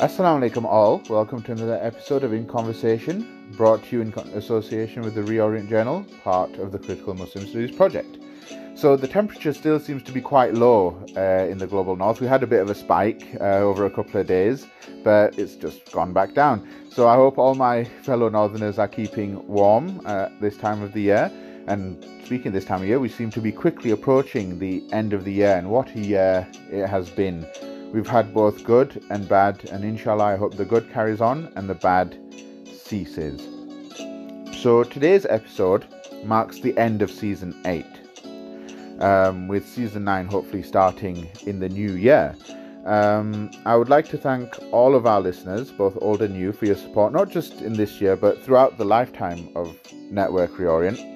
Assalamu alaikum all. Welcome to another episode of In Conversation, brought to you in association with the Reorient Journal, part of the Critical Muslim Studies project. So the temperature still seems to be quite low uh, in the global north. We had a bit of a spike uh, over a couple of days, but it's just gone back down. So I hope all my fellow northerners are keeping warm uh, this time of the year. And speaking this time of year, we seem to be quickly approaching the end of the year, and what a year it has been. We've had both good and bad, and inshallah, I hope the good carries on and the bad ceases. So, today's episode marks the end of season 8, um, with season 9 hopefully starting in the new year. Um, I would like to thank all of our listeners, both old and new, for your support, not just in this year, but throughout the lifetime of Network Reorient.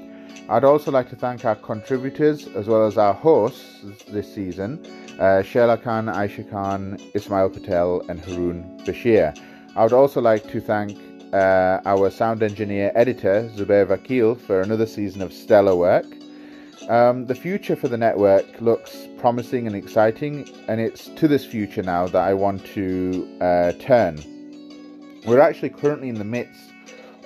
I'd also like to thank our contributors as well as our hosts this season uh, Khan, Aisha Khan, Ismail Patel, and Haroon Bashir. I would also like to thank uh, our sound engineer editor, Zubair Vakil, for another season of stellar work. Um, the future for the network looks promising and exciting, and it's to this future now that I want to uh, turn. We're actually currently in the midst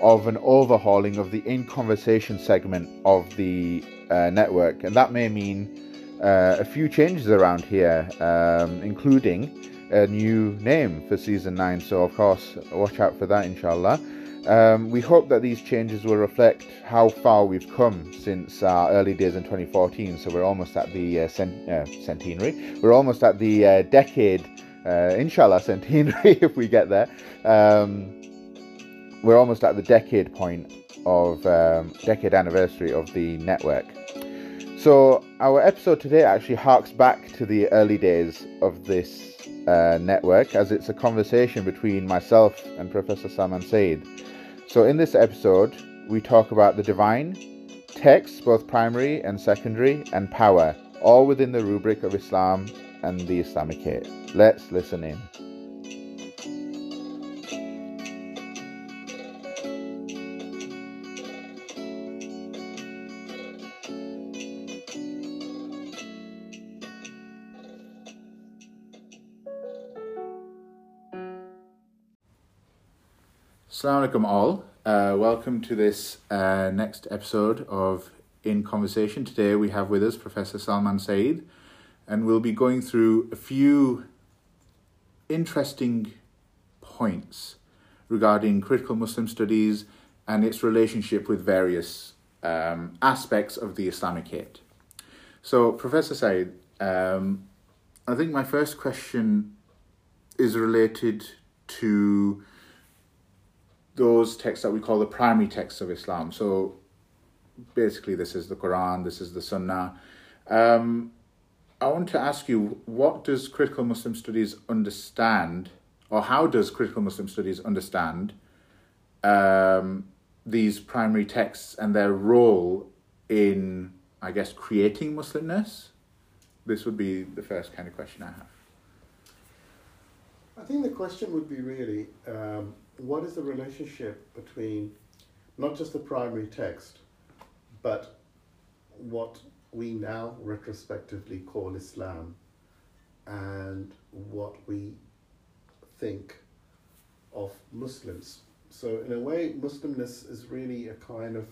of an overhauling of the in conversation segment of the uh, network, and that may mean uh, a few changes around here, um, including a new name for season 9. So, of course, watch out for that, inshallah. Um, we hope that these changes will reflect how far we've come since our early days in 2014. So, we're almost at the uh, cent- uh, centenary, we're almost at the uh, decade, uh, inshallah, centenary if we get there. Um, we're almost at the decade point of um, decade anniversary of the network. So, our episode today actually harks back to the early days of this uh, network as it's a conversation between myself and Professor Salman Sayyid. So, in this episode, we talk about the divine, texts, both primary and secondary, and power, all within the rubric of Islam and the Islamicate. Let's listen in. Assalamu alaikum all. Uh, welcome to this uh, next episode of In Conversation. Today we have with us Professor Salman Sayyid, and we'll be going through a few interesting points regarding critical Muslim studies and its relationship with various um, aspects of the Islamic Islamicate. So, Professor Sayyid, um, I think my first question is related to those texts that we call the primary texts of Islam. So basically, this is the Quran, this is the Sunnah. Um, I want to ask you, what does critical Muslim studies understand, or how does critical Muslim studies understand um, these primary texts and their role in, I guess, creating Muslimness? This would be the first kind of question I have. I think the question would be really um, what is the relationship between not just the primary text, but what we now retrospectively call Islam and what we think of Muslims. So, in a way, Muslimness is really a kind of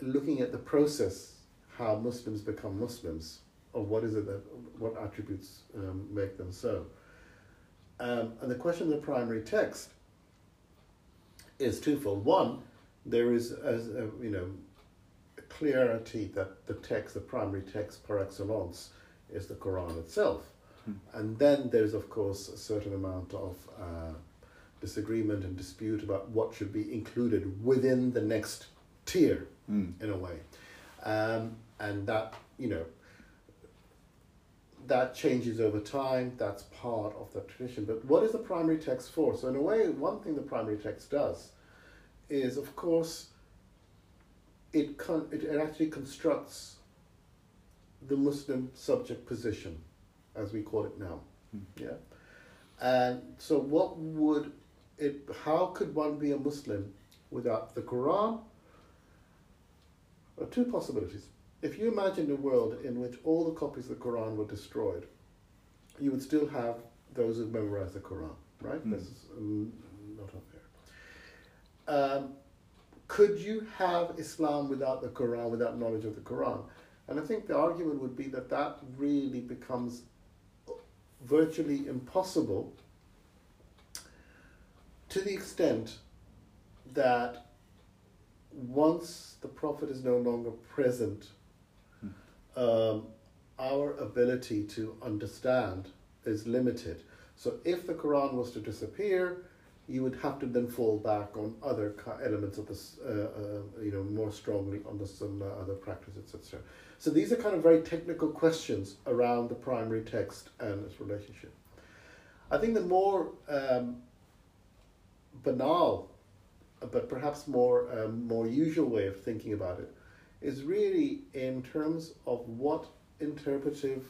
looking at the process how Muslims become Muslims, or what is it that what attributes um, make them so. Um, and the question of the primary text is twofold. One, there is as a, you know clarity that the text, the primary text par excellence, is the Quran itself, hmm. and then there's of course a certain amount of uh, disagreement and dispute about what should be included within the next tier, hmm. in a way, um, and that you know that changes over time. That's part of the tradition. But what is the primary text for? So, in a way, one thing the primary text does is, of course, it, con- it, actually constructs the Muslim subject position, as we call it now. Mm. Yeah. And so, what would it, how could one be a Muslim without the Quran? Well, two possibilities if you imagine a world in which all the copies of the Quran were destroyed, you would still have those who memorize the Quran. right? Mm. This is um, not unfair. Um, could you have Islam without the Quran, without knowledge of the Quran? And I think the argument would be that that really becomes virtually impossible to the extent that once the Prophet is no longer present, um, our ability to understand is limited. So if the Quran was to disappear, you would have to then fall back on other elements of this, uh, uh, you know, more strongly on the Sunnah, other practices, etc. So these are kind of very technical questions around the primary text and its relationship. I think the more um, banal, but perhaps more um, more usual way of thinking about it is really in terms of what interpretive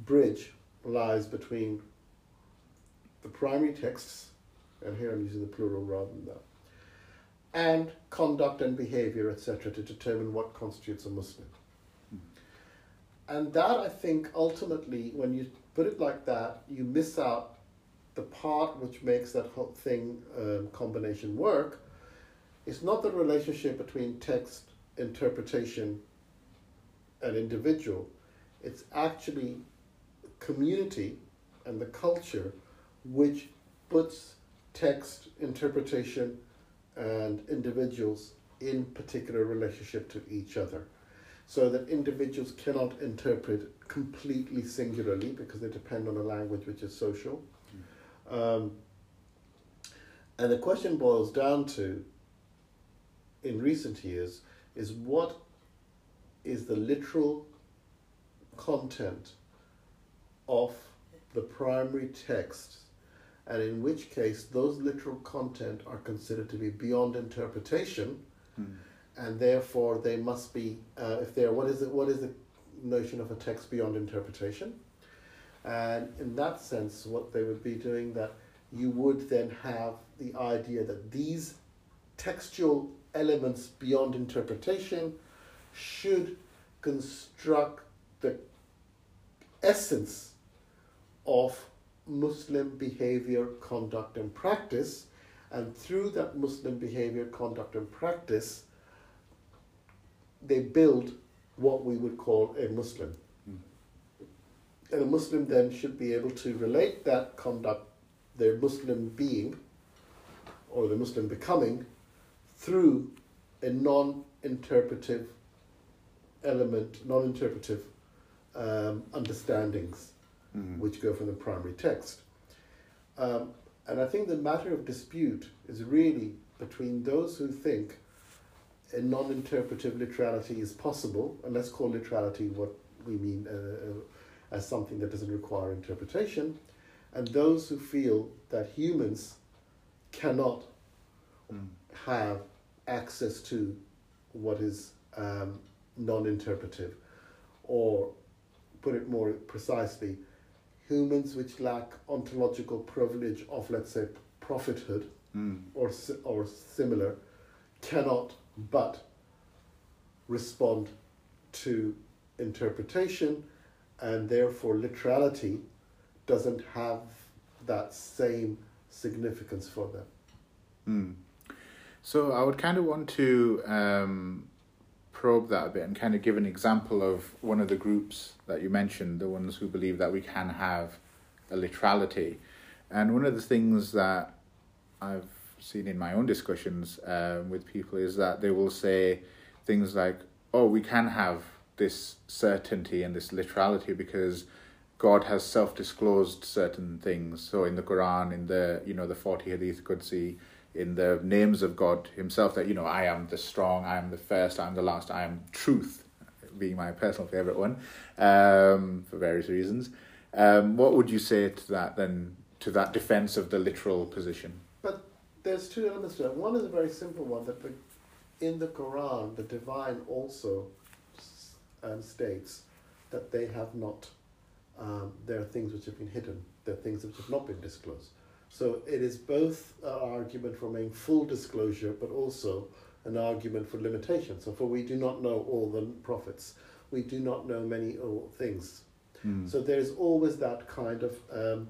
bridge lies between the primary texts, and here I'm using the plural rather than that, and conduct and behavior, etc., to determine what constitutes a Muslim. And that, I think, ultimately, when you put it like that, you miss out the part which makes that whole thing um, combination work. It's not the relationship between text, interpretation, and individual. It's actually community and the culture which puts text, interpretation, and individuals in particular relationship to each other so that individuals cannot interpret completely singularly because they depend on a language which is social. Um, and the question boils down to, in recent years, is what is the literal content of the primary text, and in which case those literal content are considered to be beyond interpretation and therefore they must be uh, if they're what is it what is the notion of a text beyond interpretation? And in that sense what they would be doing that you would then have the idea that these textual elements beyond interpretation should construct the essence of Muslim behavior, conduct, and practice, and through that Muslim behavior, conduct, and practice, they build what we would call a Muslim. And a Muslim then should be able to relate that conduct, their Muslim being, or the Muslim becoming, through a non interpretive element, non interpretive um, understandings Mm. which go from the primary text. Um, and I think the matter of dispute is really between those who think a non interpretive literality is possible, and let's call literality what we mean uh, uh, as something that doesn't require interpretation, and those who feel that humans cannot Mm. have access to what is um, non interpretive, or put it more precisely, humans which lack ontological privilege of, let's say, prophethood Mm. or, or similar cannot but respond to interpretation, and therefore literality doesn't have that same significance for them. Mm. So I would kind of want to um, probe that a bit and kind of give an example of one of the groups that you mentioned, the ones who believe that we can have a literality. And one of the things that I've seen in my own discussions um, with people is that they will say things like, oh, we can have this certainty and this literality because God has self-disclosed certain things. So in the Quran, in the you know the forty Hadith Qudsi, in the names of God Himself, that you know I am the strong, I am the first, I am the last, I am truth, being my personal favorite one, um, for various reasons. Um, what would you say to that then? To that defense of the literal position? But there's two elements to it. One is a very simple one that in the Quran, the divine also um, states that they have not, um, there are things which have been hidden, there are things which have not been disclosed. So it is both an argument for making full disclosure, but also an argument for limitation. So, for we do not know all the prophets, we do not know many things. Mm. So there's always that kind of um,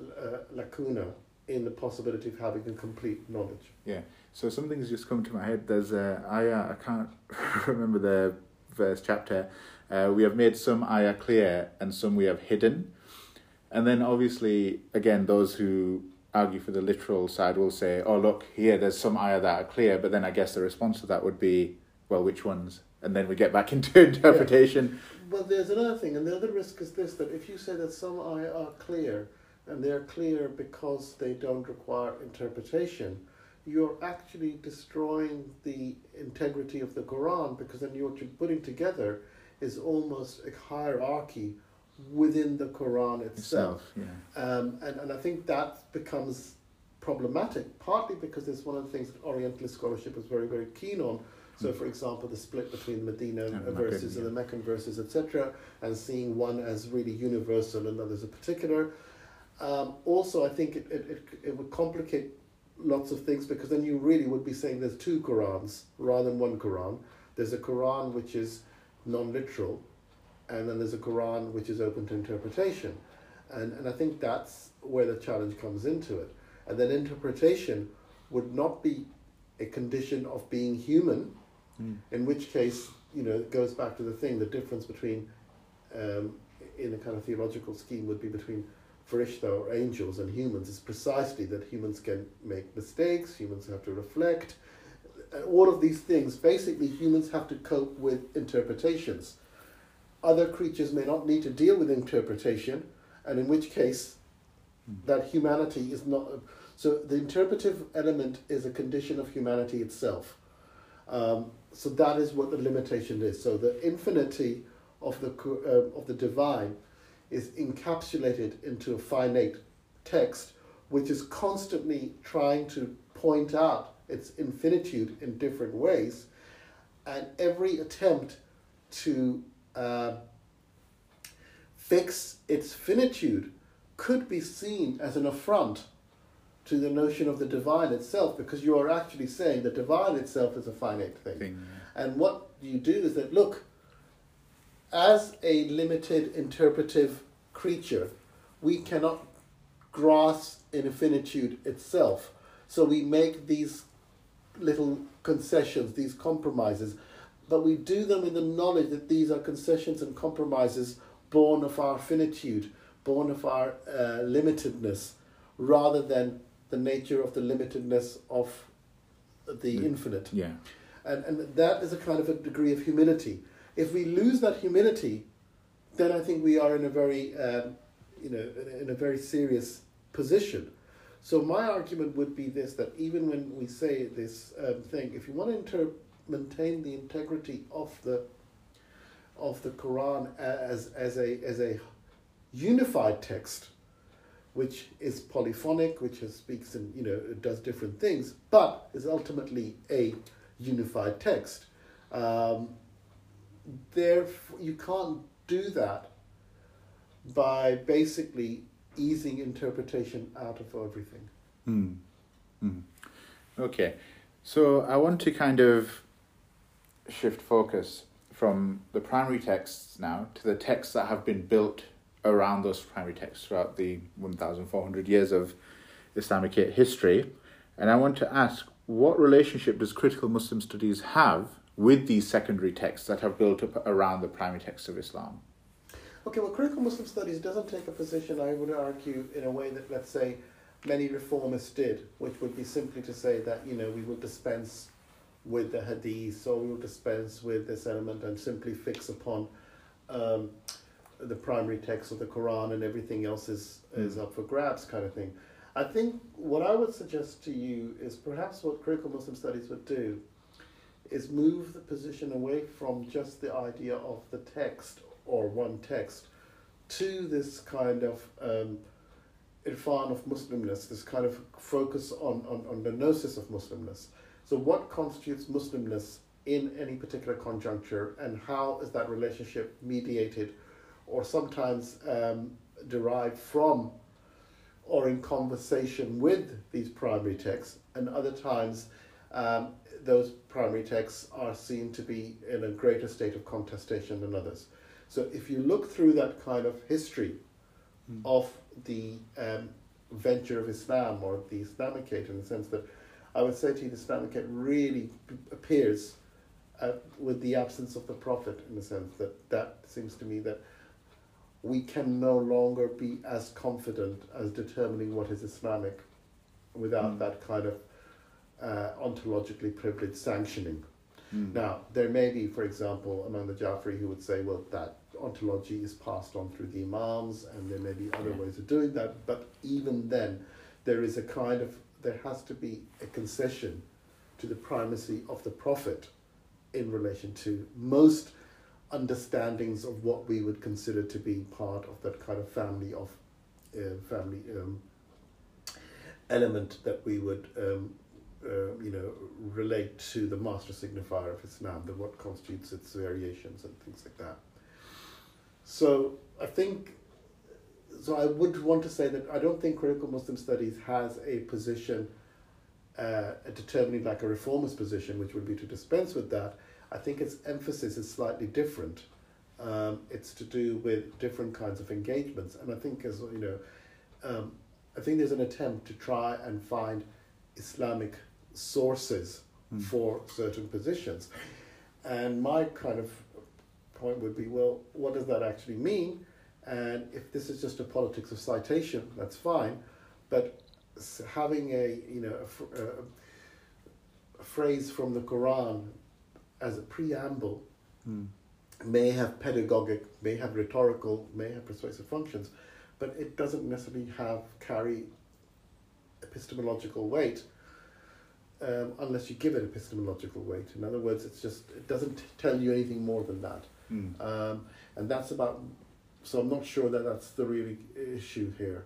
uh, lacuna in the possibility of having a complete knowledge. Yeah. So something's just come to my head. There's a ayah. I can't remember the verse chapter. Uh, we have made some ayah clear and some we have hidden. And then obviously, again, those who argue for the literal side will say, "Oh, look here, there's some ayah that are clear." But then I guess the response to that would be, "Well, which ones?" And then we get back into interpretation. But there's another thing, and the other risk is this: that if you say that some ayah are clear, and they're clear because they don't require interpretation, you're actually destroying the integrity of the Quran because then what you're putting together is almost a hierarchy within the Quran itself. Itself, yeah. Um, and, and I think that becomes problematic, partly because it's one of the things that Orientalist scholarship is very, very keen on. So, for example, the split between Medinan And Meccan, verses and the Meccan verses, etc., and seeing one as really universal and others a particular. Um, also, I think it, it, it, it would complicate lots of things because then you really would be saying there's two Qurans rather than one Quran. There's a Quran which is non literal, and then there's a Quran which is open to interpretation. And, and I think that's where the challenge comes into it. And then interpretation would not be a condition of being human, Mm. in which case, you know, it goes back to the thing, the difference between, um, in a kind of theological scheme, would be between Farishta or angels and humans, is precisely that humans can make mistakes, humans have to reflect, all of these things, basically, humans have to cope with interpretations. Other creatures may not need to deal with interpretation, and in which case, that humanity is not. So the interpretive element is a condition of humanity itself. Um, so that is what the limitation is. So the infinity of the uh, of the divine is encapsulated into a finite text, which is constantly trying to point out its infinitude in different ways, and every attempt to uh, fix its finitude could be seen as an affront to the notion of the divine itself, because you are actually saying the divine itself is a finite thing. Thing, And what you do is that, look, as a limited interpretive creature, we cannot grasp infinitude itself. So we make these little concessions, these compromises, but we do them in the knowledge that these are concessions and compromises born of our finitude, born of our uh, limitedness, rather than the nature of the limitedness of the Mm. infinite. Yeah. And, and that is a kind of a degree of humility. If we lose that humility, then I think we are in a very, um, you know, in a- very serious position. So my argument would be this: that even when we say this um, thing, if you want to inter- maintain the integrity of the of the Quran as as a as a unified text, which is polyphonic, which is, speaks and you know does different things, but is ultimately a unified text. Um, therefore, you can't do that by basically easing interpretation out of everything. Hmm. Hmm. Okay. So I want to kind of shift focus from the primary texts now to the texts that have been built around those primary texts throughout the 1,400 years of Islamic history. And I want to ask what relationship does critical Muslim studies have with these secondary texts that have built up around the primary texts of Islam? Okay, well, critical Muslim studies doesn't take a position, I would argue, in a way that, let's say, many reformists did, which would be simply to say that, you know, we will dispense with the hadith, so we will dispense with this element and simply fix upon um, the primary text of the Quran and everything else is, is up for grabs, kind of thing. I think what I would suggest to you is perhaps what critical Muslim studies would do is move the position away from just the idea of the text or one text to this kind of um, irfan of Muslimness, this kind of focus on, on, on the gnosis of Muslimness. So, what constitutes Muslimness in any particular conjuncture, and how is that relationship mediated or sometimes um, derived from or in conversation with these primary texts, and other times um, those primary texts are seen to be in a greater state of contestation than others. So if you look through that kind of history Mm. of the um, venture of Islam or the Islamicate in the sense that I would say to you the Islamicate really appears uh, with the absence of the Prophet in the sense that that seems to me that we can no longer be as confident as determining what is Islamic without Mm. that kind of uh, ontologically privileged sanctioning. Mm. Now, there may be, for example, among the Jafri who would say, well, that ontology is passed on through the Imams, and there may be other Yeah. ways of doing that, but even then, there is a kind of, there has to be a concession to the primacy of the Prophet in relation to most understandings of what we would consider to be part of that kind of family of uh, family um, element that we would um, uh, you know relate to the master signifier of Islam, the what constitutes its variations and things like that. So I think so. I would want to say that I don't think critical Muslim studies has a position. Uh, determining like a reformist position, which would be to dispense with that, I think its emphasis is slightly different. Um, it's to do with different kinds of engagements, and I think as you know, um, I think there's an attempt to try and find Islamic sources Mm. for certain positions, and my kind of point would be, well, what does that actually mean? And if this is just a politics of citation, that's fine, but having a you know a, uh, a phrase from the Quran as a preamble Mm. may have pedagogic, may have rhetorical, may have persuasive functions, but it doesn't necessarily have carry epistemological weight um, unless you give it epistemological weight. In other words, it's just it doesn't tell you anything more than that, Mm. um, and that's about. So I'm not sure that that's the really issue here.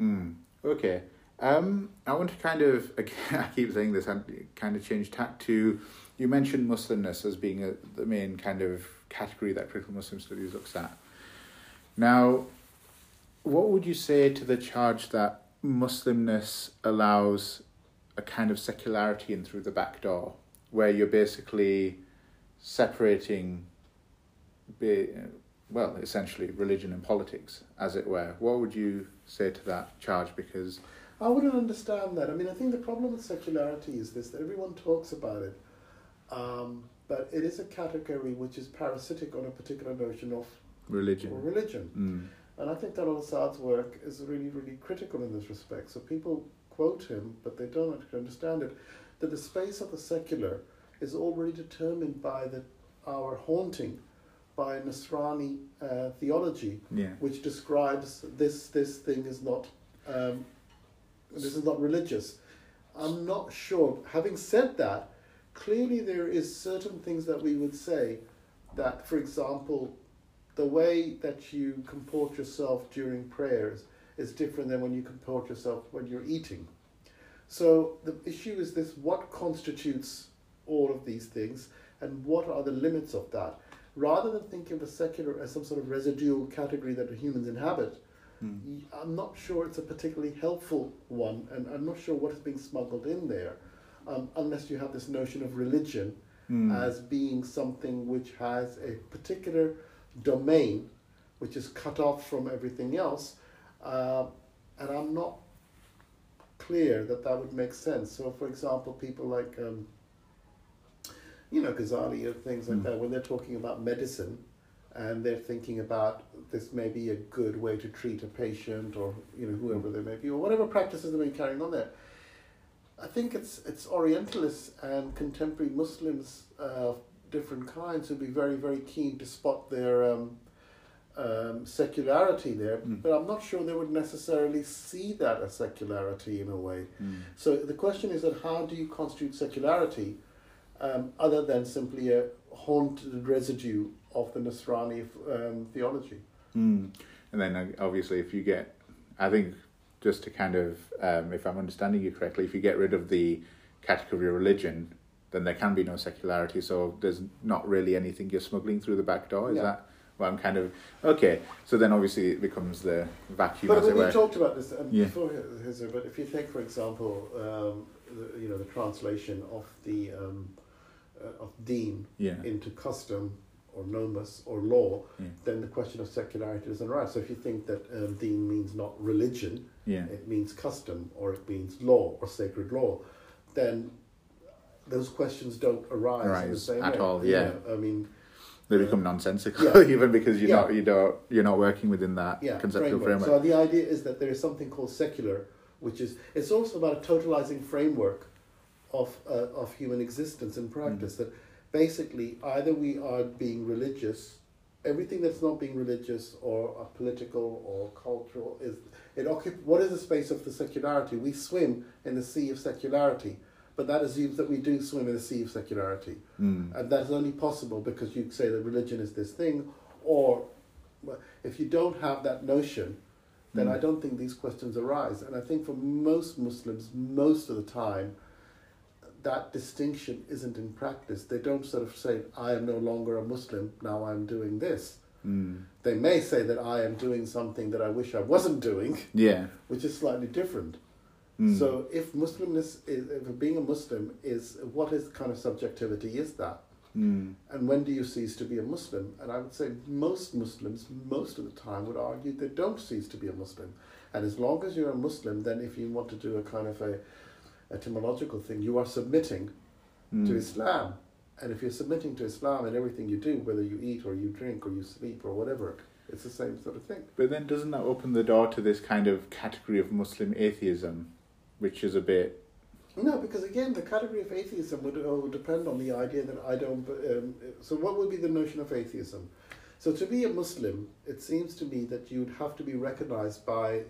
Mm. Okay. Um, I want to kind of, I keep saying this, and kind of change tack to, you mentioned Muslimness as being a, the main kind of category that critical Muslim studies looks at. Now, what would you say to the charge that Muslimness allows a kind of secularity in through the back door, where you're basically separating, well, essentially religion and politics, as it were. What would you say to that charge? Because I wouldn't understand that. I mean, I think the problem with secularity is this that everyone talks about it, um, but it is a category which is parasitic on a particular notion of religion. religion. Mm. And I think that Talal Asad's work is really, really critical in this respect. So people quote him, but they don't actually understand it, that the space of the secular is already determined by the, our haunting by Nasrani uh, theology, Yeah. which describes this, this thing is not, um, this is not religious. I'm not sure. Having said that, clearly there is certain things that we would say that, for example, the way that you comport yourself during prayers is different than when you comport yourself when you're eating. So the issue is this what constitutes all of these things and what are the limits of that? Rather than thinking of the secular as some sort of residual category that humans inhabit, Mm. I'm not sure it's a particularly helpful one, and I'm not sure what is being smuggled in there, um, unless you have this notion of religion Mm. as being something which has a particular domain which is cut off from everything else. Uh, and I'm not clear that that would make sense. So, for example, people like, um, you know, Ghazali or things like Mm. that, when they're talking about medicine and they're thinking about this may be a good way to treat a patient or, you know, whoever they may be, or whatever practices they may be carrying on there. I think it's it's Orientalists and contemporary Muslims of different kinds who'd be very very keen to spot their um, um, secularity there, Mm. but I'm not sure they would necessarily see that as secularity in a way. Mm. So the question is that how do you constitute secularity, um, other than simply a haunted residue of the Nasrani um, theology? Mm. And then uh, obviously, if you get, I think, just to kind of, um, if I'm understanding you correctly, if you get rid of the category of religion, then there can be no secularity. So there's not really anything you're smuggling through the back door. Is Yeah. that what I'm kind of okay? So then obviously it becomes the vacuum, But as we, it we were. talked about this um, Yeah. before, but if you take, for example, um, the, you know, the translation of the um, uh, of deen yeah. into custom or nomos or law, Yeah. then the question of secularity doesn't arise. So if you think that um, deen means not religion, Yeah. it means custom or it means law or sacred law, then those questions don't arise, in the same at way. all, You yeah. know, I mean, They Uh, become nonsensical yeah. even because you're not you don't you're not working within that conceptual framework. framework. So the idea is that there is something called secular, which is it's also about a totalizing framework of uh, of human existence and practice. That basically either we are being religious, everything that's not being religious or uh, political or cultural is it occup- What is the space of the secularity? We swim in the sea of secularity. But that assumes that we do swim in the sea of secularity. Mm. And that's only possible because you say that religion is this thing, or if you don't have that notion, then Mm. I don't think these questions arise. And I think for most Muslims, most of the time, that distinction isn't in practice. They don't sort of say, I am no longer a Muslim, now I'm doing this. Mm. They may say that I am doing something that I wish I wasn't doing, Yeah. which is slightly different. Mm. So if Muslimness is, if being a Muslim is, what is kind of subjectivity is that? Mm. And when do you cease to be a Muslim? And I would say most Muslims, most of the time, would argue they don't cease to be a Muslim. And as long as you're a Muslim, then if you want to do a kind of a etymological thing, you are submitting Mm. to Islam. And if you're submitting to Islam in everything you do, whether you eat or you drink or you sleep or whatever, it's the same sort of thing. But then doesn't that open the door to this kind of category of Muslim atheism, which is a bit No, because again, the category of atheism would, would depend on the idea that I don't. Um, so, what would be the notion of atheism? So, to be a Muslim, it seems to me that you'd have to be recognized by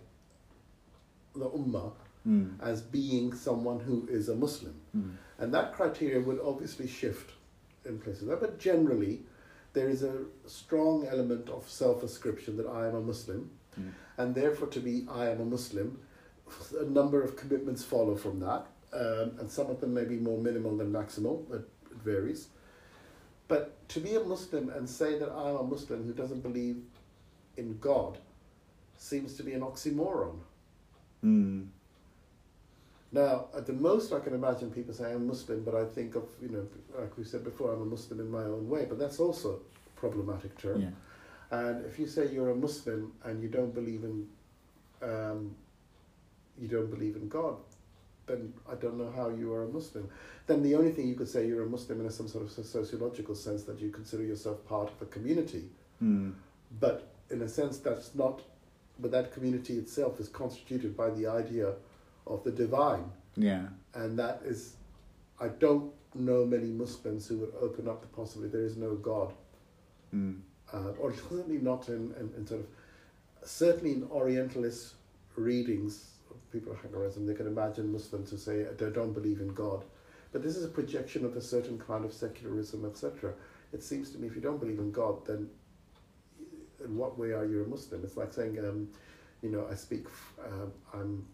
the Ummah mm. as being someone who is a Muslim. Mm. And that criteria would obviously shift in places. But generally, there is a strong element of self ascription that I am a Muslim, Mm. and therefore, to be I am a Muslim, a number of commitments follow from that, um, and some of them may be more minimal than maximal, it, it varies. But to be a Muslim and say that I'm a Muslim who doesn't believe in God seems to be an oxymoron. Mm. Now, at the most, I can imagine people saying I'm Muslim, but I think of, you know, like we said before, I'm a Muslim in my own way, but that's also a problematic term. Yeah. And if you say you're a Muslim and you don't believe in, um, you don't believe in God, then I don't know how you are a Muslim. Then the only thing you could say you're a Muslim in a some sort of sociological sense that you consider yourself part of a community, Mm. but in a sense that's not, but that community itself is constituted by the idea of the divine. Yeah. and that is I don't know many Muslims who would open up the possibility there is no God, Mm. uh, or certainly not in, in, in sort of certainly in Orientalist readings of people of Hagarism, they can imagine Muslims who say they don't believe in God, but this is a projection of a certain kind of secularism, etc. It seems to me if you don't believe in God, then in what way are you a Muslim? It's like saying, um, you know, I speak, um, I'm,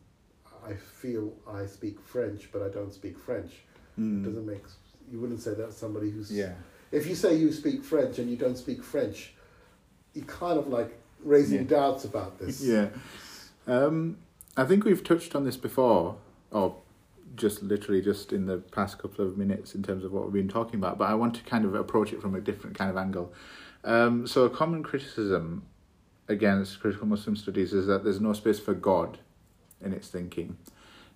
I feel I speak French, but I don't speak French. It Mm. doesn't make you wouldn't say that's somebody who's Yeah. if you say you speak French and you don't speak French you kind of like raising Yeah. doubts about this Yeah. Um, I think we've touched on this before, or just literally just in the past couple of minutes in terms of what we've been talking about, but I want to kind of approach it from a different kind of angle. Um, so, a common criticism against critical Muslim studies is that there's no space for God in its thinking.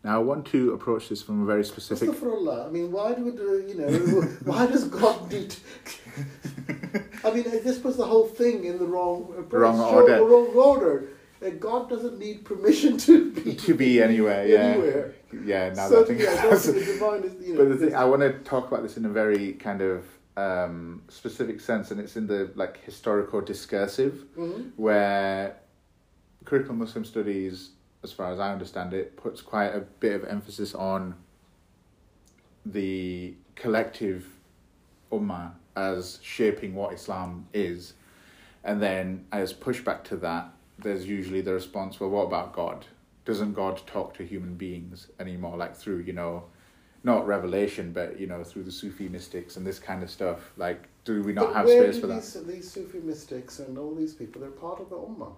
Now, I want to approach this from a very specific. Astaghfirullah. I mean, why do uh, you know, why does God need? I mean, this puts the whole thing in the wrong approach, Wrong Sure, order. the wrong order. Uh, God doesn't need permission to be to be anywhere, yeah. anywhere. Yeah, now so that I think yeah, that's the divine is, you know. but the thing, I want to talk about this in a very kind of um, specific sense, and it's in the like historical discursive, Mhm. where critical Muslim studies, as far as I understand it, puts quite a bit of emphasis on the collective ummah as shaping what Islam is, and then as pushback to that, there's usually the response, well, what about God? Doesn't God talk to human beings anymore, like through you know, not revelation, but you know, through the Sufi mystics and this kind of stuff? Like, do we not But have space for that? these, These Sufi mystics and all these people, they're part of the Ummah.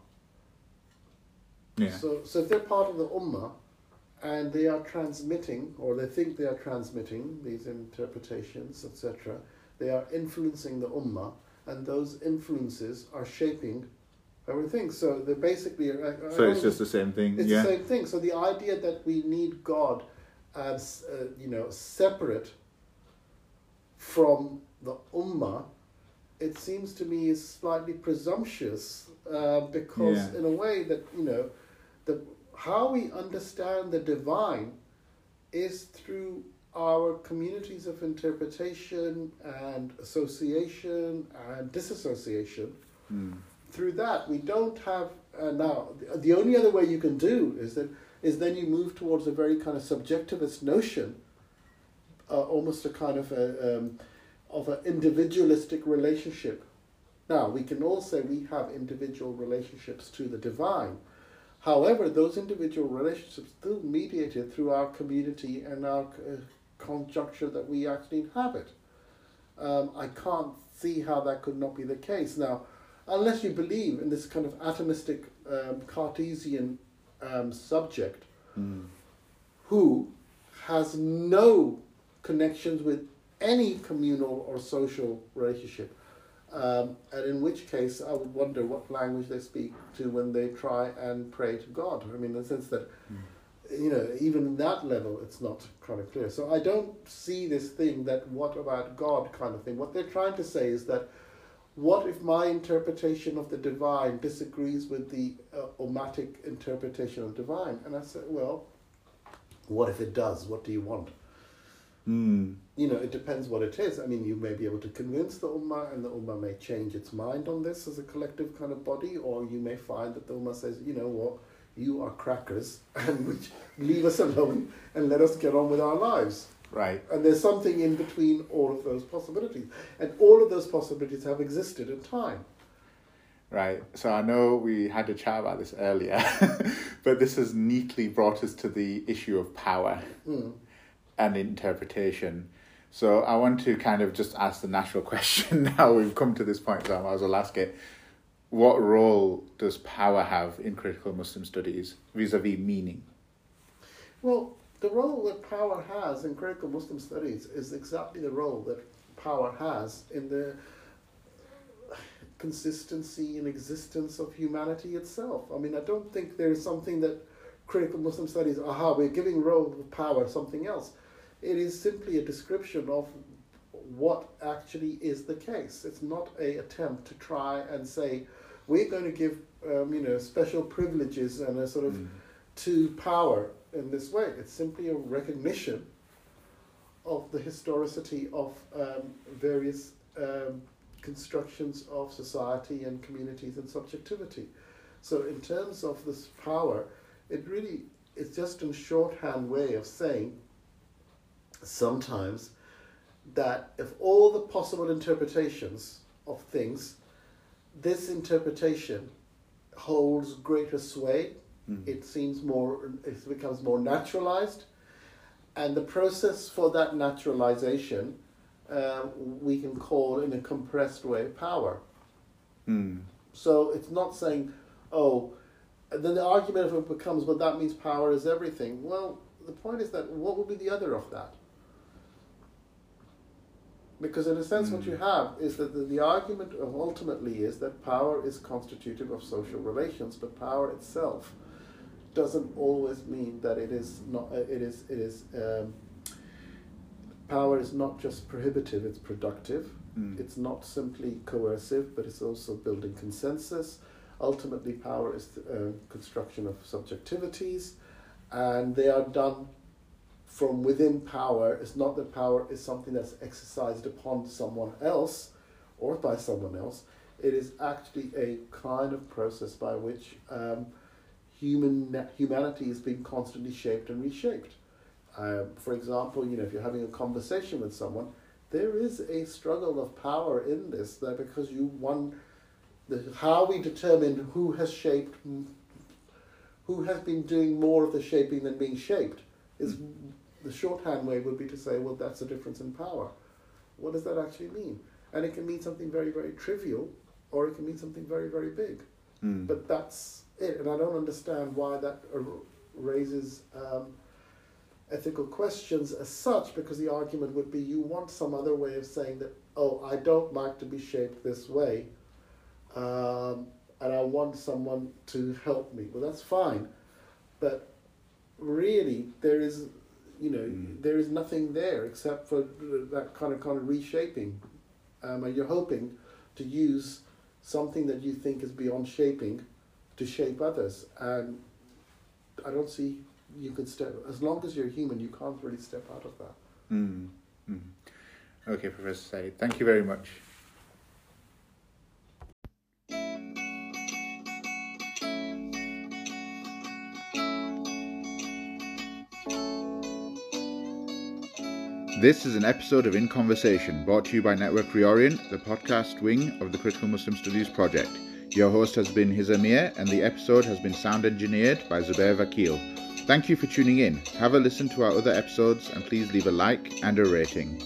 Yeah. So, so if they're part of the Ummah and they are transmitting, or they think they are transmitting these interpretations, etc., they are influencing the Ummah, and those influences are shaping everything. So they're basically. I, I So it's just the same thing. it's yeah. the same thing. So the idea that we need God as uh, you know separate from the ummah, it seems to me is slightly presumptuous uh, because Yeah. in a way that you know the how we understand the divine is through our communities of interpretation and association and disassociation Mm. through that we don't have uh, now the, the only other way you can do is that is then you move towards a very kind of subjectivist notion uh, almost a kind of a um, of an individualistic relationship now we can all say we have individual relationships to the divine however those individual relationships still mediated through our community and our uh, conjuncture that we actually inhabit um, i can't see how that could not be the case now unless you believe in this kind of atomistic um, Cartesian um, subject Mm. who has no connections with any communal or social relationship. Um, and in which case, I would wonder what language they speak to when they try and pray to God. I mean, in the sense that, you know, even in that level, it's not kind of clear. So I don't see this thing that what about God kind of thing. What they're trying to say is that what if my interpretation of the divine disagrees with the uh, ummatic interpretation of divine? And I said, well, what if it does? What do you want? Mm. You know, it depends what it is. I mean, you may be able to convince the Ummah, and the Ummah may change its mind on this as a collective kind of body, or you may find that the Ummah says, you know what, you are crackers, and which leave us alone and let us get on with our lives. Right. And there's something in between all of those possibilities. And all of those possibilities have existed in time. Right. So I know we had a chat about this earlier, but this has neatly brought us to the issue of power Mm. And interpretation. So I want to kind of just ask the natural question now we've come to this point, so I might as well ask it. What role does power have in critical Muslim studies vis a vis meaning? Well, the role that power has in critical Muslim studies is exactly the role that power has in the consistency and existence of humanity itself. I mean, I don't think there is something that critical Muslim studies, aha, we're giving role of power something else. It is simply a description of what actually is the case. It's not a attempt to try and say we're going to give um, you know special privileges and a sort of Mm. to power in this way. It's simply a recognition of the historicity of um, various um, constructions of society and communities and subjectivity. So, in terms of this power, it really it's just a shorthand way of saying sometimes that if all the possible interpretations of things, this interpretation holds greater sway Mm. it seems more it becomes more naturalized and the process for that naturalization uh, we can call in a compressed way power Mm. so it's not saying oh then the argument of it becomes well that means power is everything well the point is that what would be the other of that because in a sense what you Mm. have is that the, the argument of ultimately is that power is constitutive of social relations but power itself doesn't always mean that it is not uh, it is it is um, power is not just prohibitive it's productive Mm. it's not simply coercive but it's also building consensus ultimately power is the uh, construction of subjectivities and they are done from within power it's not that power is something that's exercised upon someone else or by someone else it is actually a kind of process by which um, human humanity is being constantly shaped and reshaped. Um, for example, you know, if you're having a conversation with someone, there is a struggle of power in this. That because you one, the, how we determine who has shaped, who has been doing more of the shaping than being shaped, is the shorthand way would be to say, well, that's a difference in power. What does that actually mean? And it can mean something very, very trivial, or it can mean something very, very big. Mm. But that's it, and I don't understand why that raises um, ethical questions as such because the argument would be you want some other way of saying that, oh, I don't like to be shaped this way um, and I want someone to help me. Well, that's fine. But really, there is, you know, Mm. there is nothing there except for that kind of kind of reshaping. Um, and you're hoping to use something that you think is beyond shaping to shape others. And I don't see you could step as long as you're human, you can't really step out of that. Mm. Mm. Okay, Professor Sayyid, thank you very much. This is an episode of In Conversation brought to you by Network Reorient, the podcast wing of the Critical Muslim Studies Project. Your host has been Hiz Amir, and the episode has been sound engineered by Zubair Vakil. Thank you for tuning in. Have a listen to our other episodes and please leave a like and a rating.